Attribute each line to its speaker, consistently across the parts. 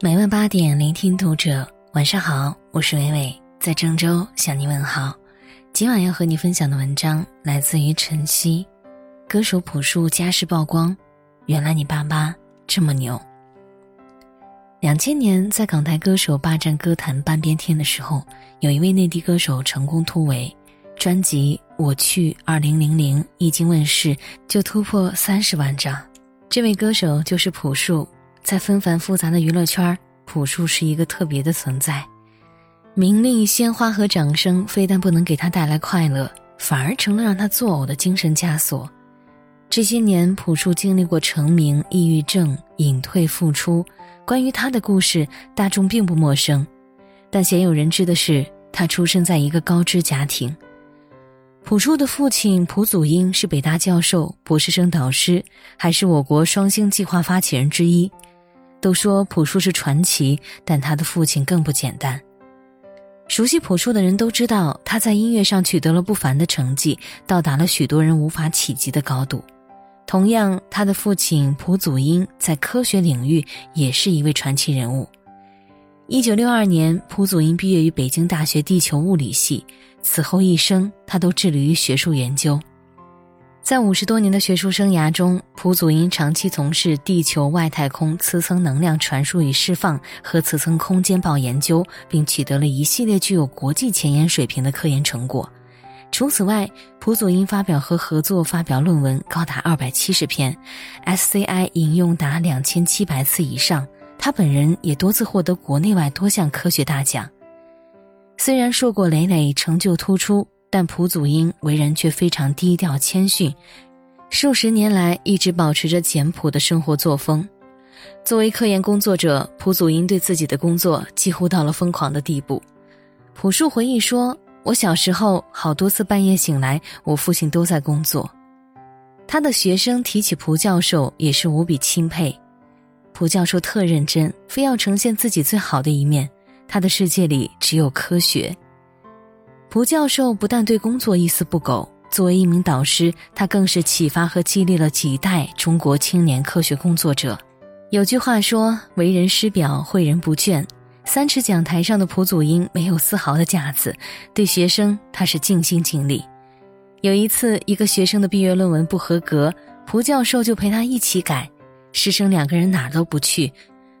Speaker 1: 每晚八点，聆听读者。晚上好，我是伟伟，在郑州向你问好。今晚要和你分享的文章来自于晨曦。歌手朴树家世曝光，原来你爸妈这么牛。两千年，在港台歌手霸占歌坛半边天的时候，有一位内地歌手成功突围，专辑《我去二零零零》一经问世就突破三十万张。这位歌手就是朴树。在纷繁复杂的娱乐圈，朴树是一个特别的存在。名利、鲜花和掌声非但不能给他带来快乐，反而成了让他作呕的精神枷锁。这些年，朴树经历过成名、抑郁症、隐退、复出，关于他的故事，大众并不陌生。但鲜有人知的是，他出生在一个高知家庭。朴树的父亲朴祖英是北大教授、博士生导师，还是我国双星计划发起人之一。都说朴树是传奇，但他的父亲更不简单。熟悉朴树的人都知道，他在音乐上取得了不凡的成绩，到达了许多人无法企及的高度。同样，他的父亲朴祖英在科学领域也是一位传奇人物。一九六二年，朴祖英毕业于北京大学地球物理系，此后一生他都致力于学术研究。在五十多年的学术生涯中，蒲祖英长期从事地球外太空磁层能量传输与释放和磁层空间暴研究，并取得了一系列具有国际前沿水平的科研成果。除此外，蒲祖英发表和合作发表论文高达二百七十篇，SCI 引用达两千七百次以上。他本人也多次获得国内外多项科学大奖。虽然硕果累累，成就突出。但蒲祖英为人却非常低调谦逊，数十年来一直保持着简朴的生活作风。作为科研工作者，蒲祖英对自己的工作几乎到了疯狂的地步。朴树回忆说：“我小时候好多次半夜醒来，我父亲都在工作。”他的学生提起蒲教授也是无比钦佩。蒲教授特认真，非要呈现自己最好的一面。他的世界里只有科学。蒲教授不但对工作一丝不苟，作为一名导师，他更是启发和激励了几代中国青年科学工作者。有句话说：“为人师表，诲人不倦。”三尺讲台上的蒲祖英没有丝毫的架子，对学生他是尽心尽力。有一次，一个学生的毕业论文不合格，蒲教授就陪他一起改。师生两个人哪儿都不去，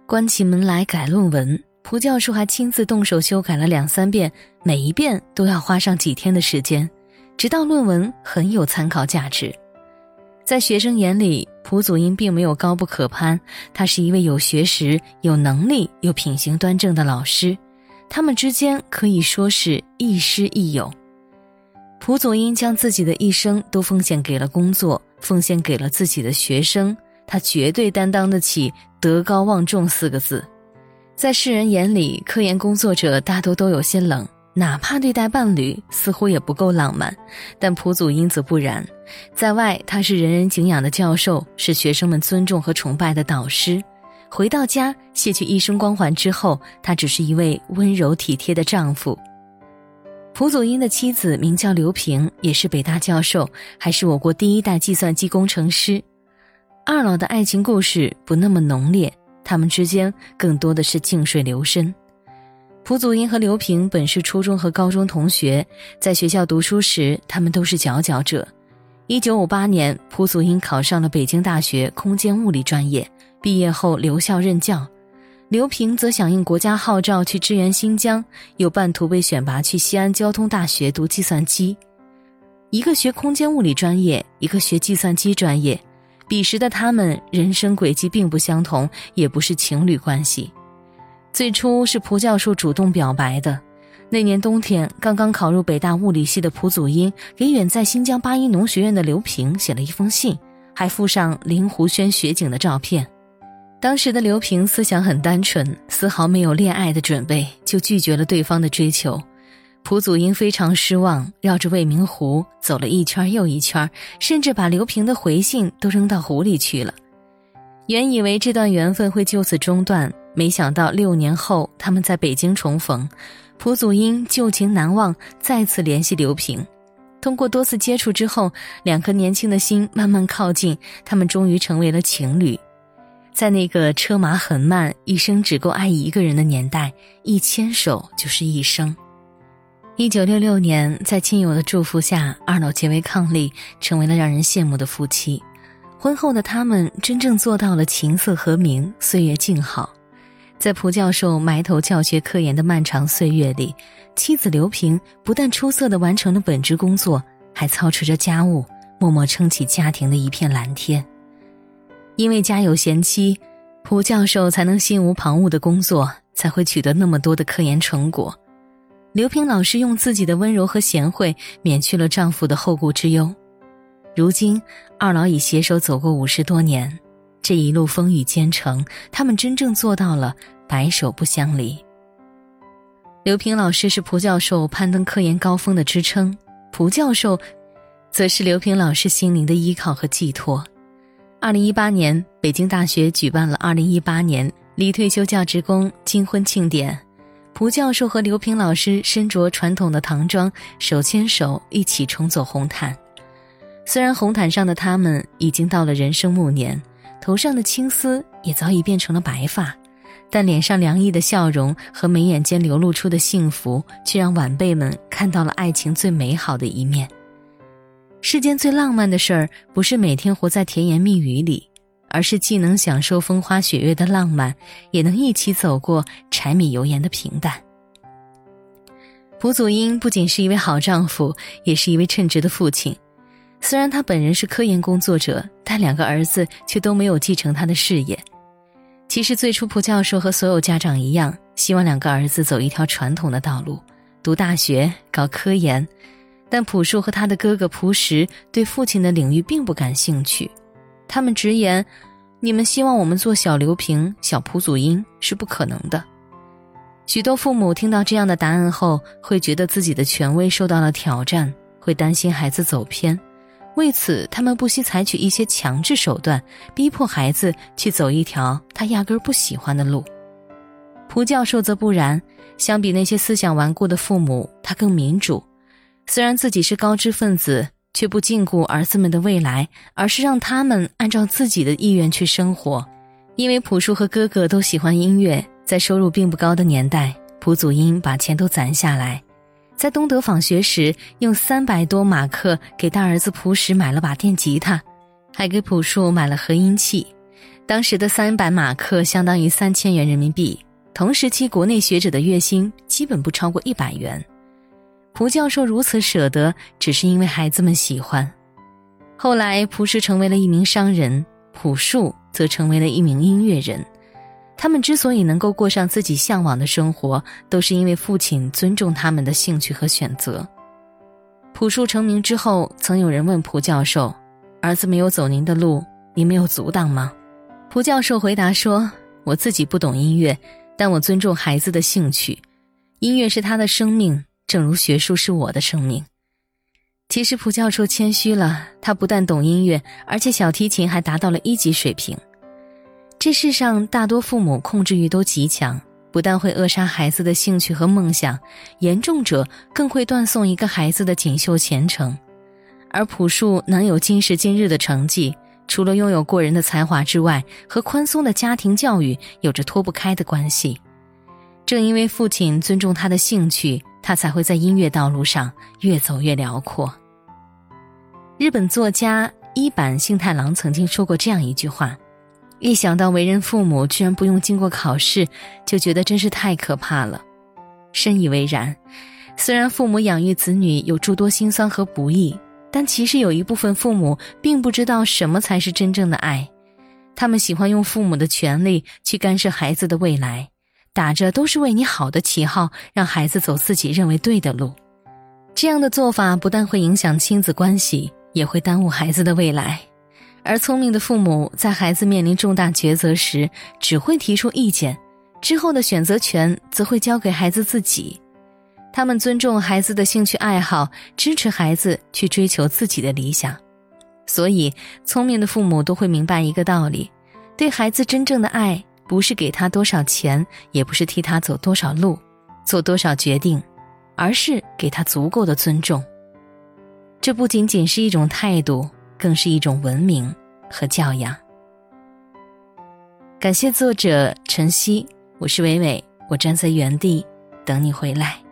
Speaker 1: 关起门来改论文。蒲教授还亲自动手修改了两三遍，每一遍都要花上几天的时间，直到论文很有参考价值。在学生眼里，蒲祖英并没有高不可攀，他是一位有学识、有能力又品行端正的老师，他们之间可以说是亦师亦友。蒲祖英将自己的一生都奉献给了工作，奉献给了自己的学生，他绝对担当得起“德高望重”四个字。在世人眼里，科研工作者大多都有些冷，哪怕对待伴侣，似乎也不够浪漫。但蒲祖英则不然，在外他是人人敬仰的教授，是学生们尊重和崇拜的导师；回到家，卸去一身光环之后，他只是一位温柔体贴的丈夫。蒲祖英的妻子名叫刘萍，也是北大教授，还是我国第一代计算机工程师。二老的爱情故事不那么浓烈。他们之间更多的是静水流深。蒲祖英和刘平本是初中和高中同学，在学校读书时，他们都是佼佼者。一九五八年，蒲祖英考上了北京大学空间物理专业，毕业后留校任教。刘平则响应国家号召去支援新疆，又半途被选拔去西安交通大学读计算机。一个学空间物理专业，一个学计算机专业。彼时的他们人生轨迹并不相同，也不是情侣关系。最初是蒲教授主动表白的。那年冬天，刚刚考入北大物理系的蒲祖英给远在新疆八一农学院的刘平写了一封信，还附上灵湖轩雪景的照片。当时的刘平思想很单纯，丝毫没有恋爱的准备，就拒绝了对方的追求。蒲祖英非常失望绕着未名湖走了一圈又一圈甚至把刘平的回信都扔到湖里去了。原以为这段缘分会就此中断没想到六年后他们在北京重逢蒲祖英旧情难忘再次联系刘平。通过多次接触之后两颗年轻的心慢慢靠近他们终于成为了情侣。在那个车马很慢一生只够爱一个人的年代一牵手就是一生。一九六六年，在亲友的祝福下，二老结为伉俪，成为了让人羡慕的夫妻。婚后的他们真正做到了琴瑟和鸣，岁月静好。在蒲教授埋头教学科研的漫长岁月里，妻子刘萍不但出色地完成了本职工作，还操持着家务，默默撑起家庭的一片蓝天。因为家有贤妻，蒲教授才能心无旁骛的工作，才会取得那么多的科研成果。刘平老师用自己的温柔和贤惠，免去了丈夫的后顾之忧。如今，二老已携手走过五十多年，这一路风雨兼程，他们真正做到了白首不相离。刘平老师是蒲教授攀登科研高峰的支撑，蒲教授，则是刘平老师心灵的依靠和寄托。二零一八年，北京大学举办了二零一八年离退休教职工金婚庆典。蒲教授和刘平老师身着传统的唐装，手牵手一起冲走红毯。虽然红毯上的他们已经到了人生暮年，头上的青丝也早已变成了白发，但脸上洋溢的笑容和眉眼间流露出的幸福，却让晚辈们看到了爱情最美好的一面。世间最浪漫的事儿，不是每天活在甜言蜜语里，而是既能享受风花雪月的浪漫也能一起走过柴米油盐的平淡。蒲祖英不仅是一位好丈夫也是一位称职的父亲。虽然他本人是科研工作者但两个儿子却都没有继承他的事业。其实最初蒲教授和所有家长一样希望两个儿子走一条传统的道路读大学搞科研。但朴树和他的哥哥朴实对父亲的领域并不感兴趣他们直言你们希望我们做小刘平小蒲祖英是不可能的。许多父母听到这样的答案后会觉得自己的权威受到了挑战会担心孩子走偏。为此他们不惜采取一些强制手段逼迫孩子去走一条他压根儿不喜欢的路。蒲教授则不然相比那些思想顽固的父母他更民主。虽然自己是高知分子却不禁锢儿子们的未来而是让他们按照自己的意愿去生活。因为朴树和哥哥都喜欢音乐在收入并不高的年代朴祖英把钱都攒下来。在东德访学时用三百多马克给大儿子朴实买了把电吉他还给朴树买了合音器。当时的三百马克相当于三千元人民币同时期国内学者的月薪基本不超过一百元。蒲教授如此舍得，只是因为孩子们喜欢。后来蒲氏成为了一名商人，朴树则成为了一名音乐人。他们之所以能够过上自己向往的生活，都是因为父亲尊重他们的兴趣和选择。朴树成名之后，曾有人问蒲教授，儿子没有走您的路，您没有阻挡吗？蒲教授回答说，我自己不懂音乐，但我尊重孩子的兴趣。音乐是他的生命。正如学术是我的生命。其实朴教授谦虚了他不但懂音乐而且小提琴还达到了一级水平。这世上大多父母控制欲都极强不但会扼杀孩子的兴趣和梦想严重者更会断送一个孩子的锦绣前程。而朴树能有今时今日的成绩除了拥有过人的才华之外和宽松的家庭教育有着脱不开的关系。正因为父亲尊重他的兴趣他才会在音乐道路上越走越辽阔。日本作家伊坂幸太郎曾经说过这样一句话一想到为人父母居然不用经过考试就觉得真是太可怕了。深以为然。虽然父母养育子女有诸多辛酸和不易但其实有一部分父母并不知道什么才是真正的爱。他们喜欢用父母的权利去干涉孩子的未来。打着都是为你好的旗号让孩子走自己认为对的路。这样的做法不但会影响亲子关系也会耽误孩子的未来。而聪明的父母在孩子面临重大抉择时只会提出意见之后的选择权则会交给孩子自己。他们尊重孩子的兴趣爱好支持孩子去追求自己的理想。所以聪明的父母都会明白一个道理对孩子真正的爱不是给他多少钱也不是替他走多少路做多少决定而是给他足够的尊重。这不仅仅是一种态度更是一种文明和教养。感谢作者晨曦我是伟伟我站在原地等你回来。